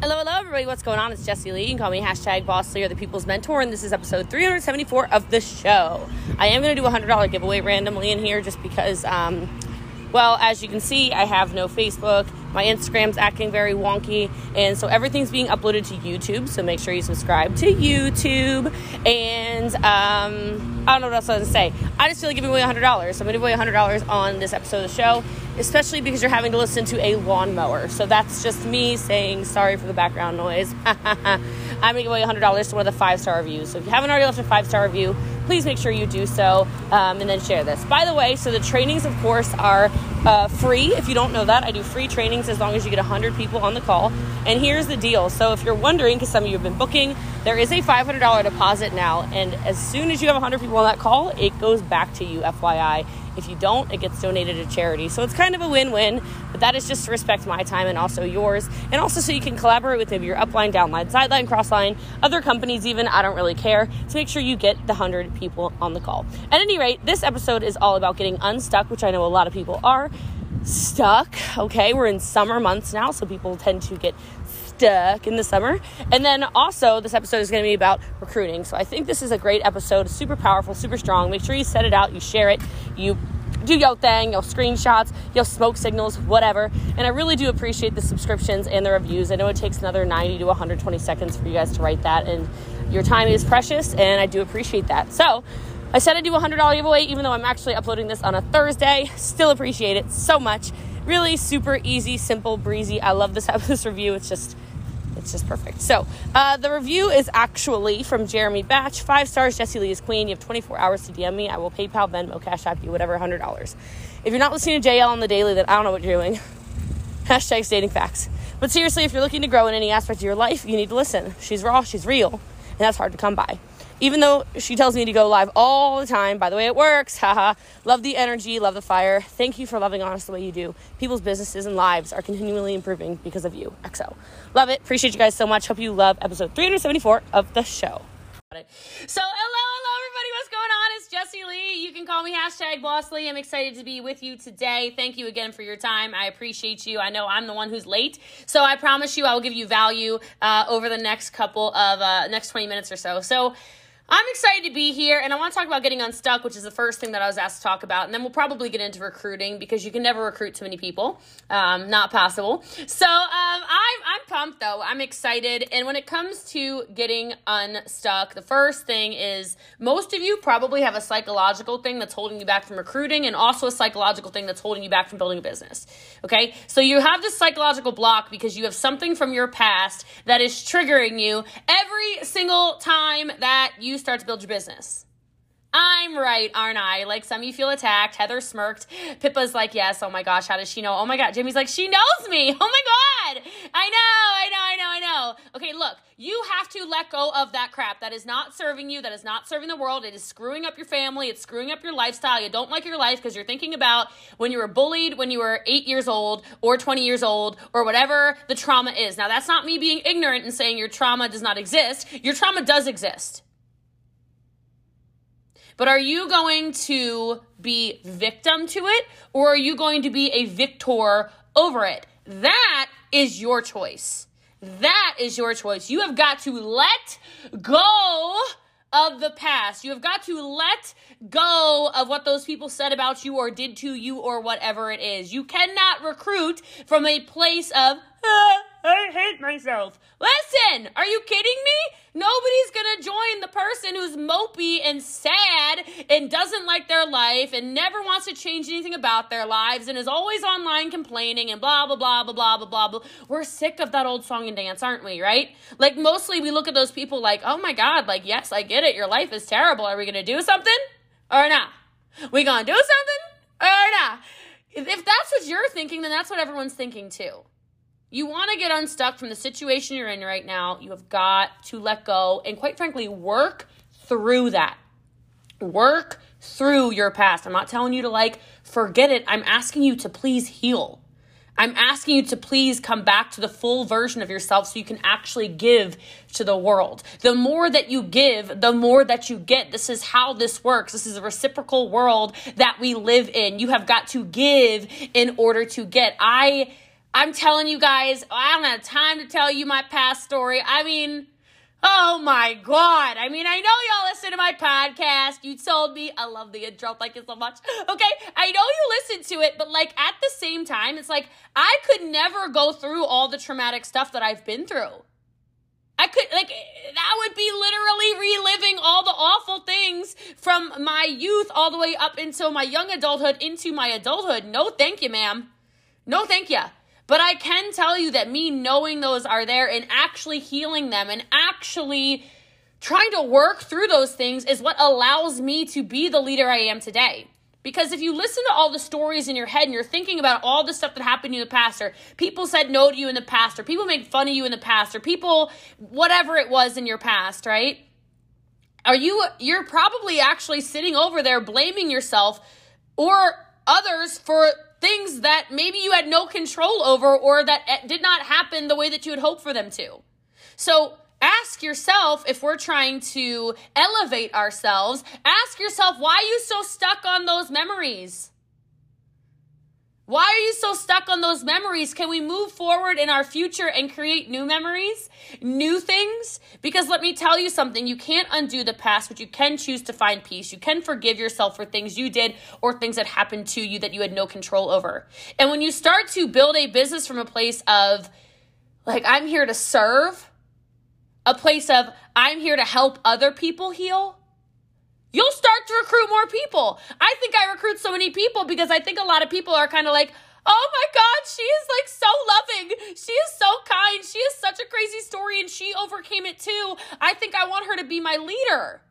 Hello, hello, everybody. What's going on? It's Jessie Lee. You can call me hashtag Boss Lee or the People's Mentor, and this is episode 374 of the show. I am going to do a $100 giveaway randomly in here just because, um, well, as you can see, I have no Facebook. My Instagram's acting very wonky, and so everything's being uploaded to YouTube. So make sure you subscribe to YouTube. And um, I don't know what else I was going to say. I just feel like giving away $100. So I'm going to give away $100 on this episode of the show, especially because you're having to listen to a lawnmower. So that's just me saying sorry for the background noise. I'm going to give away $100 to one of the five star reviews. So if you haven't already left a five star review, please make sure you do so um, and then share this. By the way, so the trainings, of course, are uh, free. If you don't know that, I do free trainings as long as you get 100 people on the call. And here's the deal. So if you're wondering, because some of you have been booking, there is a $500 deposit now. And as soon as you have 100 people on that call, it goes back to you, FYI. If you don't, it gets donated to charity. So it's kind of a win win, but that is just to respect my time and also yours. And also so you can collaborate with maybe your upline, downline, sideline, crossline, other companies, even. I don't really care. To make sure you get the 100 people on the call. At any rate, this episode is all about getting unstuck, which I know a lot of people are stuck. Okay, we're in summer months now, so people tend to get stuck in the summer. And then also, this episode is going to be about recruiting. So I think this is a great episode, super powerful, super strong. Make sure you set it out, you share it, you do your thing, your screenshots, your smoke signals, whatever. And I really do appreciate the subscriptions and the reviews. I know it takes another 90 to 120 seconds for you guys to write that, and your time is precious, and I do appreciate that. So, I said I'd do a $100 giveaway, even though I'm actually uploading this on a Thursday. Still appreciate it so much. Really super easy, simple, breezy. I love this, this review. It's just it's just perfect. So, uh, the review is actually from Jeremy Batch. Five stars, Jesse Lee is queen. You have 24 hours to DM me. I will PayPal, Venmo, Cash App you, whatever, $100. If you're not listening to JL on the daily, then I don't know what you're doing. Hashtag stating facts. But seriously, if you're looking to grow in any aspect of your life, you need to listen. She's raw, she's real, and that's hard to come by even though she tells me to go live all the time, by the way, it works. Haha. love the energy, love the fire. Thank you for loving honest the way you do. People's businesses and lives are continually improving because of you. XO. Love it. Appreciate you guys so much. Hope you love episode 374 of the show. So, hello, hello, everybody. What's going on? It's Jessie Lee. You can call me hashtag Boss. I'm excited to be with you today. Thank you again for your time. I appreciate you. I know I'm the one who's late, so I promise you I will give you value uh, over the next couple of uh, next 20 minutes or so. So, I'm excited to be here, and I want to talk about getting unstuck, which is the first thing that I was asked to talk about, and then we'll probably get into recruiting because you can never recruit too many people, um, not possible. So um, I'm I'm pumped though. I'm excited, and when it comes to getting unstuck, the first thing is most of you probably have a psychological thing that's holding you back from recruiting, and also a psychological thing that's holding you back from building a business. Okay, so you have this psychological block because you have something from your past that is triggering you every single time that you start to build your business. I'm right, aren't I? Like some of you feel attacked. Heather smirked. Pippa's like, yes. Oh my gosh, how does she know? Oh my god. Jimmy's like, she knows me. Oh my god. I know, I know, I know, I know. Okay, look, you have to let go of that crap. That is not serving you. That is not serving the world. It is screwing up your family. It's screwing up your lifestyle. You don't like your life because you're thinking about when you were bullied when you were eight years old or 20 years old or whatever the trauma is. Now, that's not me being ignorant and saying your trauma does not exist. Your trauma does exist. But are you going to be victim to it or are you going to be a victor over it? That is your choice. That is your choice. You have got to let go of the past. You have got to let go of what those people said about you or did to you or whatever it is. You cannot recruit from a place of, I hate myself. Listen, are you kidding me? Nobody's gonna join the person who's mopey and sad and doesn't like their life and never wants to change anything about their lives and is always online complaining and blah, blah, blah, blah, blah, blah, blah. We're sick of that old song and dance, aren't we, right? Like, mostly we look at those people like, oh my God, like, yes, I get it. Your life is terrible. Are we gonna do something or not? We gonna do something or not? If that's what you're thinking, then that's what everyone's thinking too. You want to get unstuck from the situation you're in right now. You have got to let go and, quite frankly, work through that. Work through your past. I'm not telling you to like forget it. I'm asking you to please heal. I'm asking you to please come back to the full version of yourself so you can actually give to the world. The more that you give, the more that you get. This is how this works. This is a reciprocal world that we live in. You have got to give in order to get. I I'm telling you guys, I don't have time to tell you my past story. I mean, oh my God. I mean, I know y'all listen to my podcast. You told me. I love the intro. Thank you so much. Okay. I know you listen to it, but like at the same time, it's like I could never go through all the traumatic stuff that I've been through. I could like that would be literally reliving all the awful things from my youth all the way up until my young adulthood into my adulthood. No, thank you, ma'am. No, thank you. But I can tell you that me knowing those are there and actually healing them and actually trying to work through those things is what allows me to be the leader I am today. Because if you listen to all the stories in your head and you're thinking about all the stuff that happened to you in the past, or people said no to you in the past, or people made fun of you in the past, or people, whatever it was in your past, right? Are you, you're probably actually sitting over there blaming yourself or others for things that maybe you had no control over or that eh, did not happen the way that you had hoped for them to. So, ask yourself if we're trying to elevate ourselves, ask yourself why are you so stuck on those memories? Why are you so stuck on those memories? Can we move forward in our future and create new memories, new things? Because let me tell you something you can't undo the past, but you can choose to find peace. You can forgive yourself for things you did or things that happened to you that you had no control over. And when you start to build a business from a place of, like, I'm here to serve, a place of I'm here to help other people heal, you'll start to recruit more people. I think I recruit so many people because I think a lot of people are kind of like, oh my God, she is like so loving. She is so kind. She is such a crazy story and she overcame it too. I think I want her to be my leader.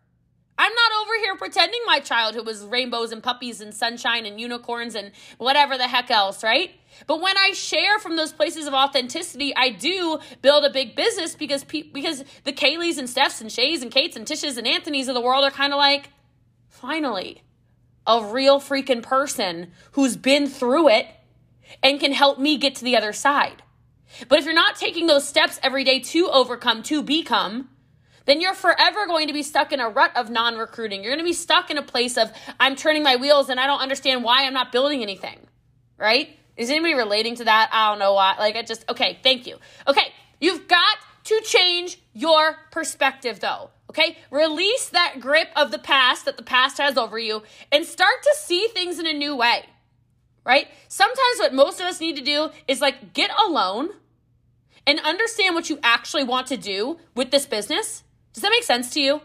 I'm not over here pretending my childhood was rainbows and puppies and sunshine and unicorns and whatever the heck else, right? But when I share from those places of authenticity, I do build a big business because pe- because the Kayleys and Stephs and Shays and Kates and Tishes and Anthony's of the world are kind of like, finally, a real freaking person who's been through it and can help me get to the other side. But if you're not taking those steps every day to overcome, to become, then you're forever going to be stuck in a rut of non recruiting. You're going to be stuck in a place of, I'm turning my wheels and I don't understand why I'm not building anything, right? Is anybody relating to that? I don't know why. Like, I just, okay, thank you. Okay, you've got to change your perspective though. Okay, release that grip of the past that the past has over you and start to see things in a new way, right? Sometimes what most of us need to do is like get alone and understand what you actually want to do with this business does that make sense to you?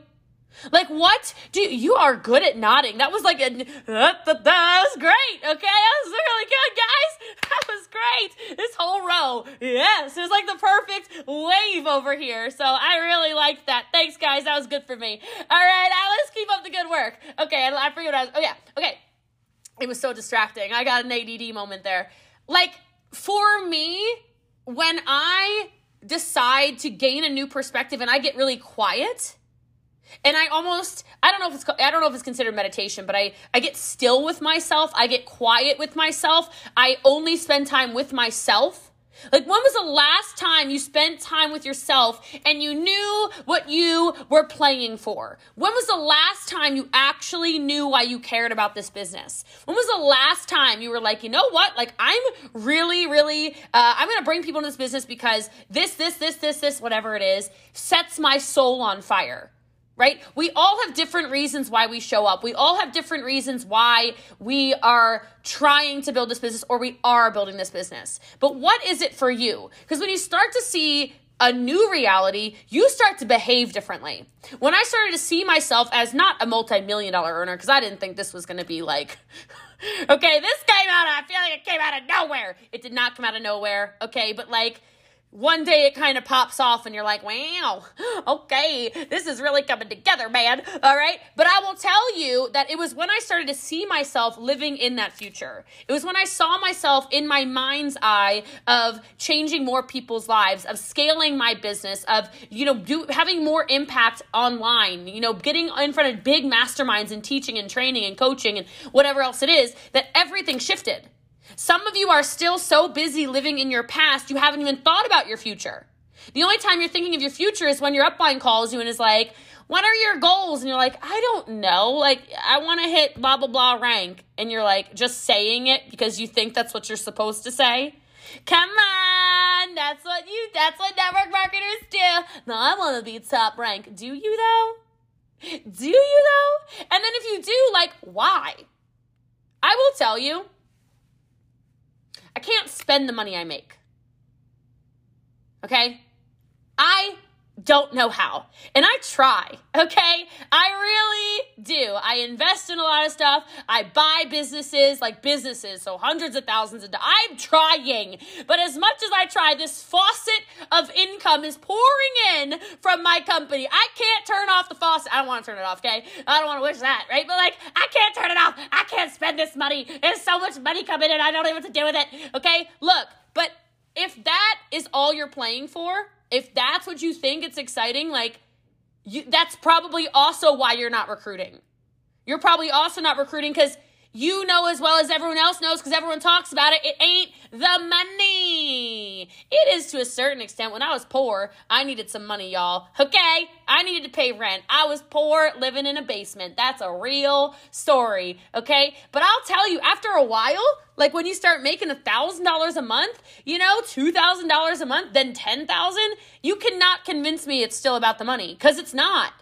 Like what? Do you, are good at nodding? That was like a uh, that, that, that was great. Okay, that was really good, guys. That was great. This whole row, yes, it was like the perfect wave over here. So I really liked that. Thanks, guys. That was good for me. All right, let's keep up the good work. Okay, I, I forget what I was. Oh yeah, okay. It was so distracting. I got an ADD moment there. Like for me, when I decide to gain a new perspective and I get really quiet and I almost I don't know if it's I don't know if it's considered meditation, but I I get still with myself, I get quiet with myself. I only spend time with myself like, when was the last time you spent time with yourself and you knew what you were playing for? When was the last time you actually knew why you cared about this business? When was the last time you were like, you know what? Like, I'm really, really, uh, I'm going to bring people into this business because this, this, this, this, this, whatever it is, sets my soul on fire right? We all have different reasons why we show up. We all have different reasons why we are trying to build this business or we are building this business. But what is it for you? Because when you start to see a new reality, you start to behave differently. When I started to see myself as not a multi-million dollar earner, because I didn't think this was going to be like, okay, this came out, of, I feel like it came out of nowhere. It did not come out of nowhere, okay, but like, one day it kind of pops off and you're like, wow, okay, this is really coming together, man. All right. But I will tell you that it was when I started to see myself living in that future. It was when I saw myself in my mind's eye of changing more people's lives, of scaling my business, of, you know, do, having more impact online, you know, getting in front of big masterminds and teaching and training and coaching and whatever else it is, that everything shifted. Some of you are still so busy living in your past, you haven't even thought about your future. The only time you're thinking of your future is when your upline calls you and is like, What are your goals? And you're like, I don't know. Like, I want to hit blah, blah, blah rank. And you're like, just saying it because you think that's what you're supposed to say. Come on, that's what you that's what network marketers do. No, I want to be top rank. Do you though? Do you though? And then if you do, like, why? I will tell you, I can't spend the money I make. Okay? I don't know how. And I try, okay? I really do. I invest in a lot of stuff. I buy businesses, like businesses, so hundreds of thousands of dollars. I'm trying. But as much as I try, this faucet of income is pouring in from my company. I can't turn off the faucet. I don't want to turn it off, okay? I don't want to wish that, right? But like, I can't turn it off. I can't spend this money. There's so much money coming in, I don't know what to do with it, okay? Look, but if that is all you're playing for, if that's what you think it's exciting, like you, that's probably also why you're not recruiting. You're probably also not recruiting because you know as well as everyone else knows because everyone talks about it. It ain't the money. It is to a certain extent. When I was poor, I needed some money, y'all. Okay? I needed to pay rent. I was poor living in a basement. That's a real story. Okay? But I'll tell you, after a while, like when you start making a thousand dollars a month, you know, two thousand dollars a month, then ten thousand, you cannot convince me it's still about the money because it's not.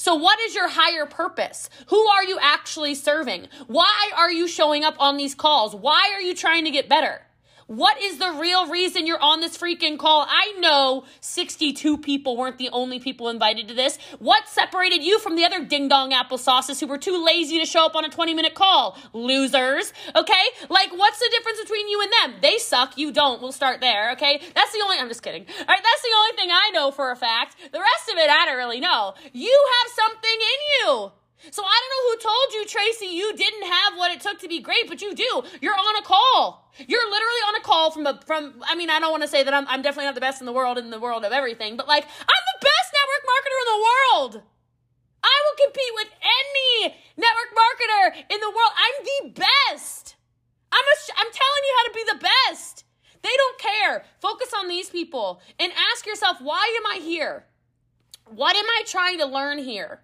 So, what is your higher purpose? Who are you actually serving? Why are you showing up on these calls? Why are you trying to get better? What is the real reason you're on this freaking call? I know 62 people weren't the only people invited to this. What separated you from the other ding dong applesauces who were too lazy to show up on a 20 minute call? Losers. Okay? Like, what's the difference between you and them? They suck, you don't. We'll start there, okay? That's the only, I'm just kidding. All right, that's the only thing I know for a fact. The rest of it, I don't really know. You have something in you. So I don't know who told you, Tracy, you didn't have what it took to be great, but you do. You're on a call. You're literally on a call from a from. I mean, I don't want to say that I'm I'm definitely not the best in the world in the world of everything, but like I'm the best network marketer in the world. I will compete with any network marketer in the world. I'm the best. I'm a, I'm telling you how to be the best. They don't care. Focus on these people and ask yourself, why am I here? What am I trying to learn here?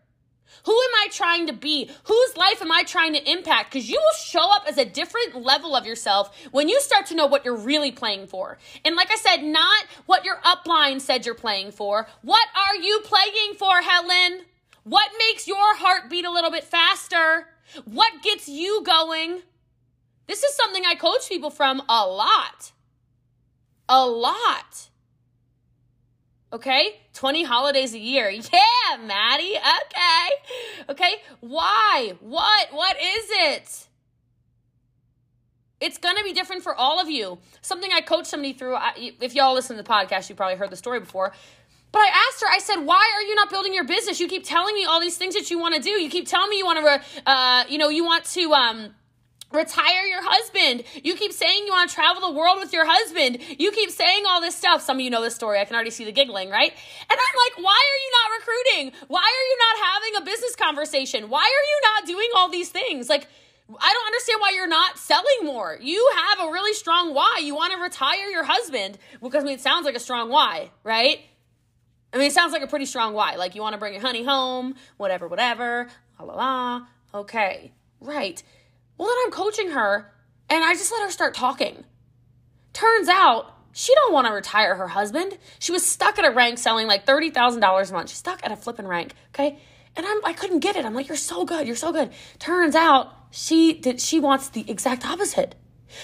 Who am I trying to be? Whose life am I trying to impact? Because you will show up as a different level of yourself when you start to know what you're really playing for. And like I said, not what your upline said you're playing for. What are you playing for, Helen? What makes your heart beat a little bit faster? What gets you going? This is something I coach people from a lot. A lot. Okay? 20 holidays a year. Yeah, Maddie. Okay. Okay. Why? What? What is it? It's going to be different for all of you. Something I coached somebody through. If y'all listen to the podcast, you probably heard the story before. But I asked her, I said, why are you not building your business? You keep telling me all these things that you want to do. You keep telling me you want to, uh, you know, you want to, um, retire your husband. You keep saying you want to travel the world with your husband. You keep saying all this stuff. Some of you know this story. I can already see the giggling, right? And I'm like, why are you not recruiting? Why are you not having a business conversation? Why are you not doing all these things? Like, I don't understand why you're not selling more. You have a really strong why. You want to retire your husband because I mean, it sounds like a strong why, right? I mean, it sounds like a pretty strong why. Like you want to bring your honey home, whatever, whatever, la la la. Okay, right. Well, then I'm coaching her and I just let her start talking. Turns out she don't want to retire her husband. She was stuck at a rank selling like $30,000 a month. She's stuck at a flipping rank, okay? And I'm I couldn't get it. I'm like, "You're so good. You're so good." Turns out she did she wants the exact opposite.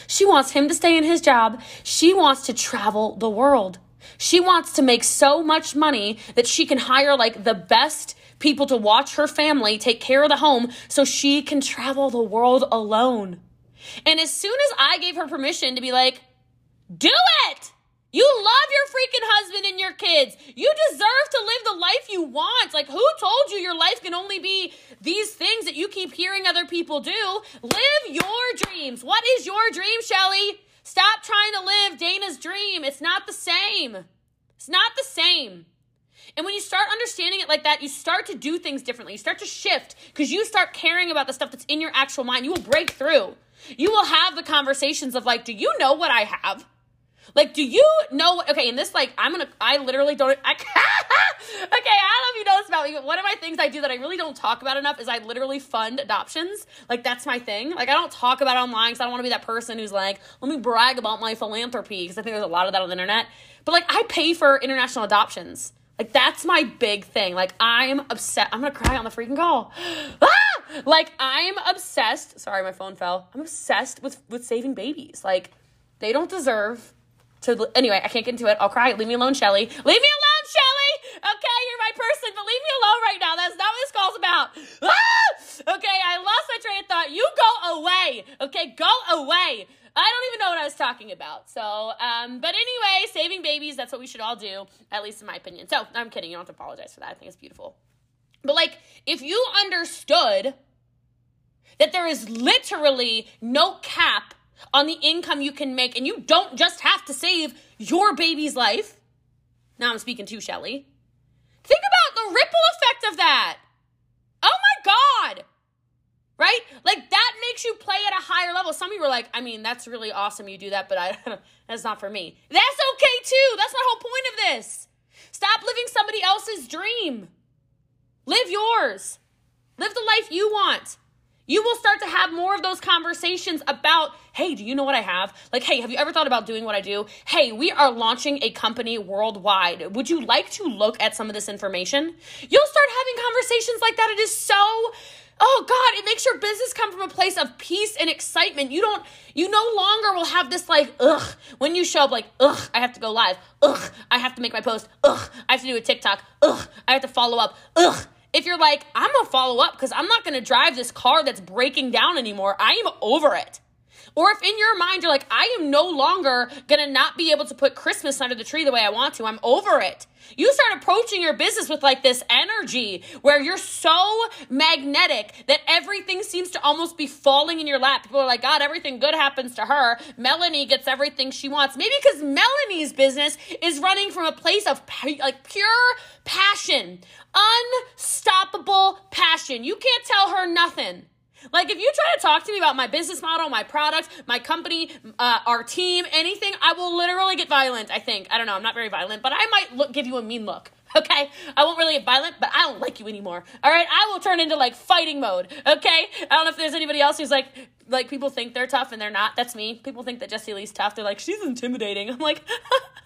She wants him to stay in his job. She wants to travel the world. She wants to make so much money that she can hire like the best people to watch her family, take care of the home, so she can travel the world alone. And as soon as I gave her permission to be like, do it! You love your freaking husband and your kids. You deserve to live the life you want. Like, who told you your life can only be these things that you keep hearing other people do? Live your dreams. What is your dream, Shelly? Stop trying to live Dana's dream. It's not the same. It's not the same. And when you start understanding it like that, you start to do things differently. You start to shift because you start caring about the stuff that's in your actual mind. You will break through. You will have the conversations of like, do you know what I have? Like, do you know what? Okay, and this, like, I'm gonna, I literally don't, I, okay, I don't know if you know this about me, but one of my things I do that I really don't talk about enough is I literally fund adoptions. Like that's my thing. Like I don't talk about it online because I don't want to be that person who's like, let me brag about my philanthropy because I think there's a lot of that on the internet. But like I pay for international adoptions. Like that's my big thing. Like I'm upset. I'm gonna cry on the freaking call. ah! Like I'm obsessed. Sorry, my phone fell. I'm obsessed with with saving babies. Like they don't deserve to. Anyway, I can't get into it. I'll cry. Leave me alone, Shelly. Leave me alone, Shelly. Okay, you're my person, but leave me alone right now. That's not what this call's about. Ah! Okay, I lost my train of thought. You go away. Okay, go away. I don't even know what I was talking about. So, um, but anyway, saving babies, that's what we should all do, at least in my opinion. So, I'm kidding. You don't have to apologize for that. I think it's beautiful. But, like, if you understood that there is literally no cap on the income you can make, and you don't just have to save your baby's life. Now I'm speaking to Shelly. Think about the ripple effect of that. Oh my God right? Like that makes you play at a higher level. Some of you are like, I mean, that's really awesome you do that, but I that's not for me. That's okay too. That's my whole point of this. Stop living somebody else's dream. Live yours. Live the life you want. You will start to have more of those conversations about, hey, do you know what I have? Like, hey, have you ever thought about doing what I do? Hey, we are launching a company worldwide. Would you like to look at some of this information? You'll start having conversations like that. It is so oh god it makes your business come from a place of peace and excitement you don't you no longer will have this like ugh when you show up like ugh i have to go live ugh i have to make my post ugh i have to do a tiktok ugh i have to follow up ugh if you're like i'm gonna follow up because i'm not gonna drive this car that's breaking down anymore. I am over it or if in your mind you're like, I am no longer gonna not be able to put Christmas under the tree the way I want to, I'm over it. You start approaching your business with like this energy where you're so magnetic that everything seems to almost be falling in your lap. People are like, God, everything good happens to her. Melanie gets everything she wants. Maybe because Melanie's business is running from a place of like pure passion, unstoppable passion. You can't tell her nothing. Like, if you try to talk to me about my business model, my product, my company, uh, our team, anything, I will literally get violent. I think. I don't know. I'm not very violent, but I might look, give you a mean look. Okay, I won't really get violent, but I don't like you anymore. All right, I will turn into like fighting mode. Okay, I don't know if there's anybody else who's like, like people think they're tough and they're not. That's me. People think that Jessie Lee's tough. They're like, she's intimidating. I'm like,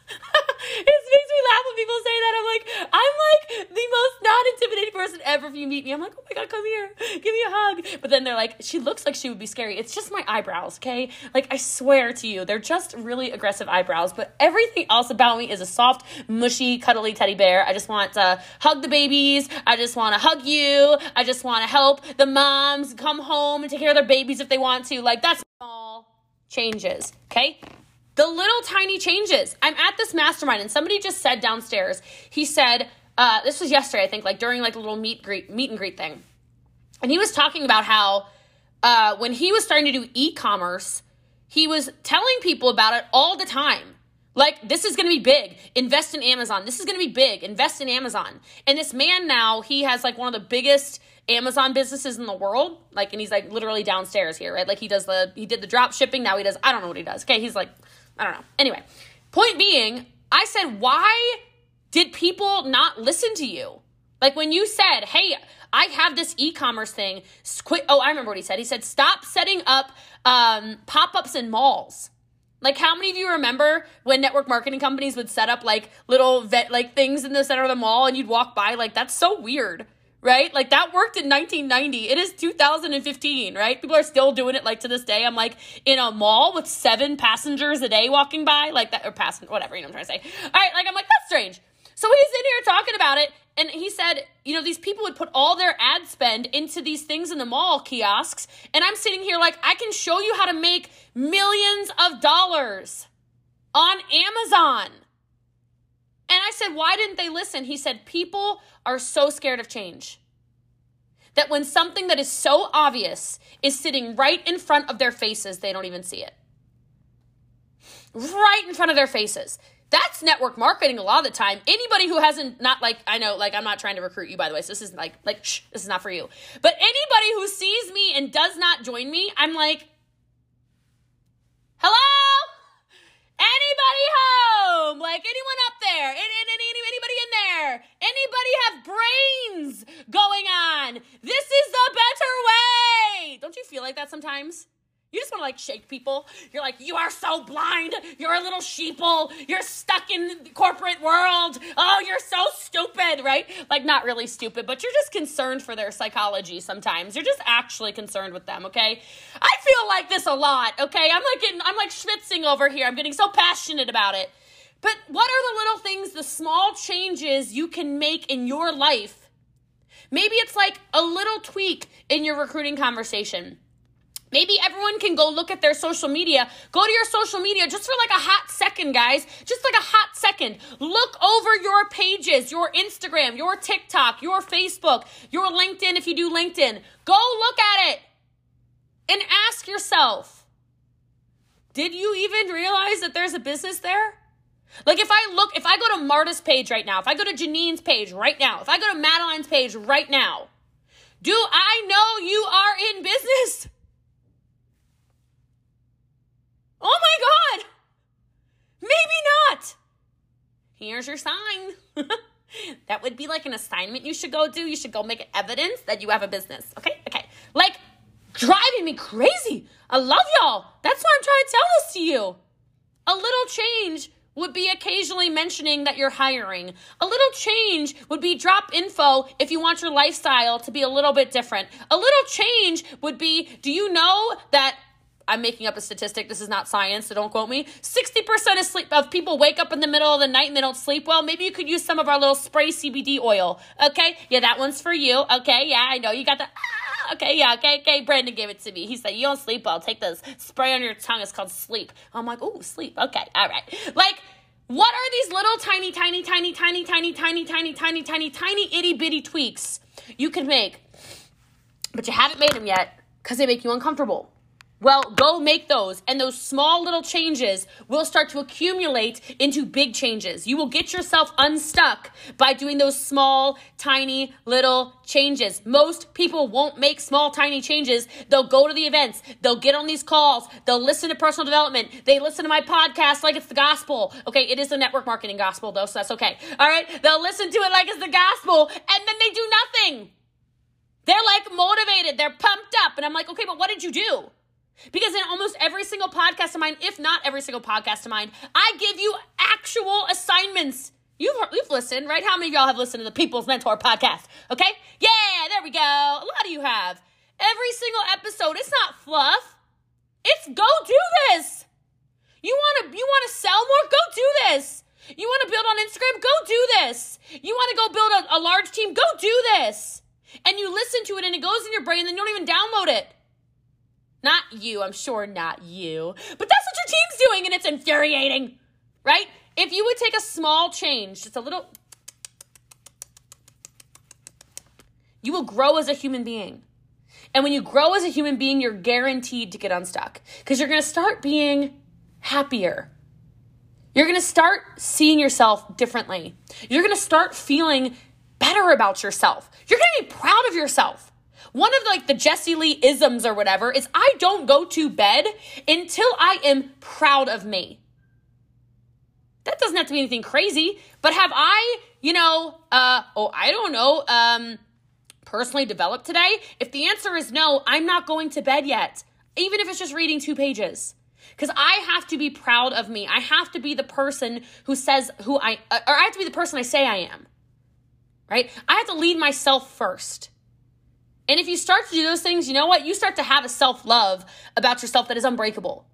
it makes me laugh when people say that. I'm like, I'm like the most not intimidating person ever. If you meet me, I'm like, oh my god, come here, give me a hug. But then they're like, she looks like she would be scary. It's just my eyebrows, okay? Like I swear to you, they're just really aggressive eyebrows. But everything else about me is a soft, mushy, cuddly teddy bear. I just want to hug the babies. I just want to hug you. I just want to help the moms come home and take care of their babies if they want to. Like that's small changes, okay? The little tiny changes. I'm at this mastermind and somebody just said downstairs, he said, uh, this was yesterday, I think, like during like a little meet greet meet and greet thing. And he was talking about how uh, when he was starting to do e-commerce, he was telling people about it all the time. Like, this is gonna be big. Invest in Amazon. This is gonna be big. Invest in Amazon. And this man now, he has like one of the biggest Amazon businesses in the world. Like, and he's like literally downstairs here, right? Like, he does the, he did the drop shipping. Now he does, I don't know what he does. Okay. He's like, I don't know. Anyway, point being, I said, why did people not listen to you? Like when you said, hey, I have this e commerce thing. Quit. Oh, I remember what he said. He said, stop setting up um, pop ups in malls. Like, how many of you remember when network marketing companies would set up like little vet like things in the center of the mall and you'd walk by? Like, that's so weird right? Like that worked in 1990. It is 2015, right? People are still doing it like to this day. I'm like in a mall with seven passengers a day walking by, like that, or passenger, whatever, you know what I'm trying to say. All right, like I'm like, that's strange. So he's in here talking about it, and he said, you know, these people would put all their ad spend into these things in the mall kiosks, and I'm sitting here like, I can show you how to make millions of dollars on Amazon. And I said, why didn't they listen? He said, people are so scared of change that when something that is so obvious is sitting right in front of their faces, they don't even see it. Right in front of their faces. That's network marketing a lot of the time. Anybody who hasn't not like I know like I'm not trying to recruit you by the way. So this is like like shh, this is not for you. But anybody who sees me and does not join me, I'm like Hello? Anybody home? Like anyone up there? Any, any, anybody in there? anybody have brains going on? This is the better way. Don't you feel like that sometimes? You just want to like shake people. You're like, you are so blind. You're a little sheeple. You're stuck in the corporate world. Oh, you're so stupid, right? Like, not really stupid, but you're just concerned for their psychology sometimes. You're just actually concerned with them, okay? I feel like this a lot, okay? I'm like getting, I'm like schwitzing over here. I'm getting so passionate about it. But what are the little things, the small changes you can make in your life? Maybe it's like a little tweak in your recruiting conversation Maybe everyone can go look at their social media. Go to your social media just for like a hot second, guys. Just like a hot second. Look over your pages, your Instagram, your TikTok, your Facebook, your LinkedIn if you do LinkedIn. Go look at it and ask yourself Did you even realize that there's a business there? Like if I look, if I go to Marta's page right now, if I go to Janine's page right now, if I go to Madeline's page right now, do I know you are in business? Oh my God! Maybe not. Here's your sign. that would be like an assignment you should go do. You should go make evidence that you have a business. Okay? Okay. Like driving me crazy. I love y'all. That's why I'm trying to tell this to you. A little change would be occasionally mentioning that you're hiring. A little change would be drop info if you want your lifestyle to be a little bit different. A little change would be do you know that I'm making up a statistic. This is not science, so don't quote me. 60% of sleep of people wake up in the middle of the night and they don't sleep well. Maybe you could use some of our little spray CBD oil. Okay? Yeah, that one's for you. Okay? Yeah, I know. You got the ah, okay, yeah, okay, okay. Brandon gave it to me. He said, You don't sleep well. Take this spray on your tongue. It's called sleep. I'm like, oh, sleep. Okay, all right. Like, what are these little tiny, tiny, tiny, tiny, tiny, tiny, tiny, tiny, tiny, tiny, itty bitty tweaks you can make? But you haven't made them yet because they make you uncomfortable. Well, go make those, and those small little changes will start to accumulate into big changes. You will get yourself unstuck by doing those small, tiny little changes. Most people won't make small, tiny changes. They'll go to the events, they'll get on these calls, they'll listen to personal development, they listen to my podcast like it's the gospel. Okay, it is a network marketing gospel, though, so that's okay. All right, they'll listen to it like it's the gospel, and then they do nothing. They're like motivated, they're pumped up, and I'm like, okay, but what did you do? Because in almost every single podcast of mine, if not every single podcast of mine, I give you actual assignments. You've, you've listened, right? How many of y'all have listened to the People's Mentor podcast? Okay? Yeah, there we go. A lot of you have. Every single episode, it's not fluff. It's go do this. You want to you want to sell more? Go do this. You want to build on Instagram? Go do this. You want to go build a, a large team? Go do this. And you listen to it and it goes in your brain and then you don't even download it. Not you, I'm sure not you. But that's what your team's doing and it's infuriating, right? If you would take a small change, just a little, you will grow as a human being. And when you grow as a human being, you're guaranteed to get unstuck because you're going to start being happier. You're going to start seeing yourself differently. You're going to start feeling better about yourself. You're going to be proud of yourself. One of like the Jessie Lee isms or whatever is I don't go to bed until I am proud of me. That doesn't have to be anything crazy, but have I, you know, uh, oh, I don't know, um, personally developed today? If the answer is no, I'm not going to bed yet, even if it's just reading two pages. Because I have to be proud of me. I have to be the person who says who I, or I have to be the person I say I am. Right? I have to lead myself first. And if you start to do those things, you know what? You start to have a self love about yourself that is unbreakable.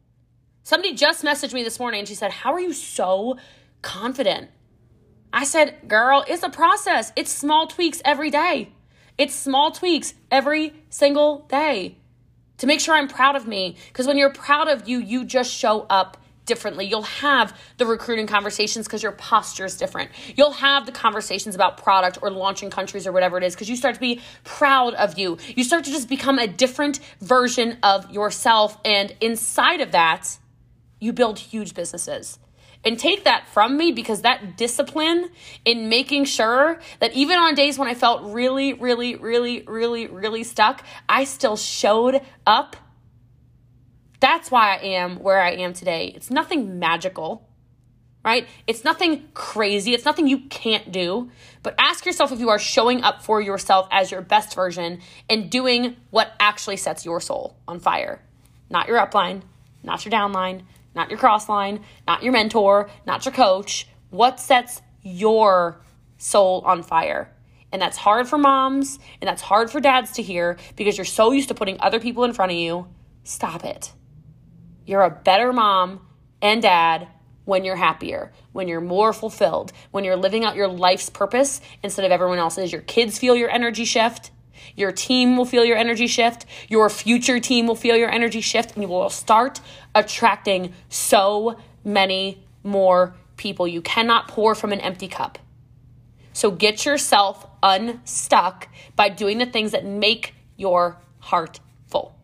Somebody just messaged me this morning and she said, How are you so confident? I said, Girl, it's a process. It's small tweaks every day. It's small tweaks every single day to make sure I'm proud of me. Because when you're proud of you, you just show up differently. You'll have the recruiting conversations because your posture is different. You'll have the conversations about product or launching countries or whatever it is because you start to be proud of you. You start to just become a different version of yourself. And inside of that, you build huge businesses. And take that from me because that discipline in making sure that even on days when I felt really, really, really, really, really stuck, I still showed up that's why I am where I am today. It's nothing magical. right? It's nothing crazy, it's nothing you can't do. But ask yourself if you are showing up for yourself as your best version and doing what actually sets your soul on fire. Not your upline, not your downline, not your crossline, not your mentor, not your coach. What sets your soul on fire? And that's hard for moms and that's hard for dads to hear because you're so used to putting other people in front of you. Stop it. You're a better mom and dad when you're happier, when you're more fulfilled, when you're living out your life's purpose instead of everyone else's. Your kids feel your energy shift. Your team will feel your energy shift. Your future team will feel your energy shift, and you will start attracting so many more people. You cannot pour from an empty cup. So get yourself unstuck by doing the things that make your heart full.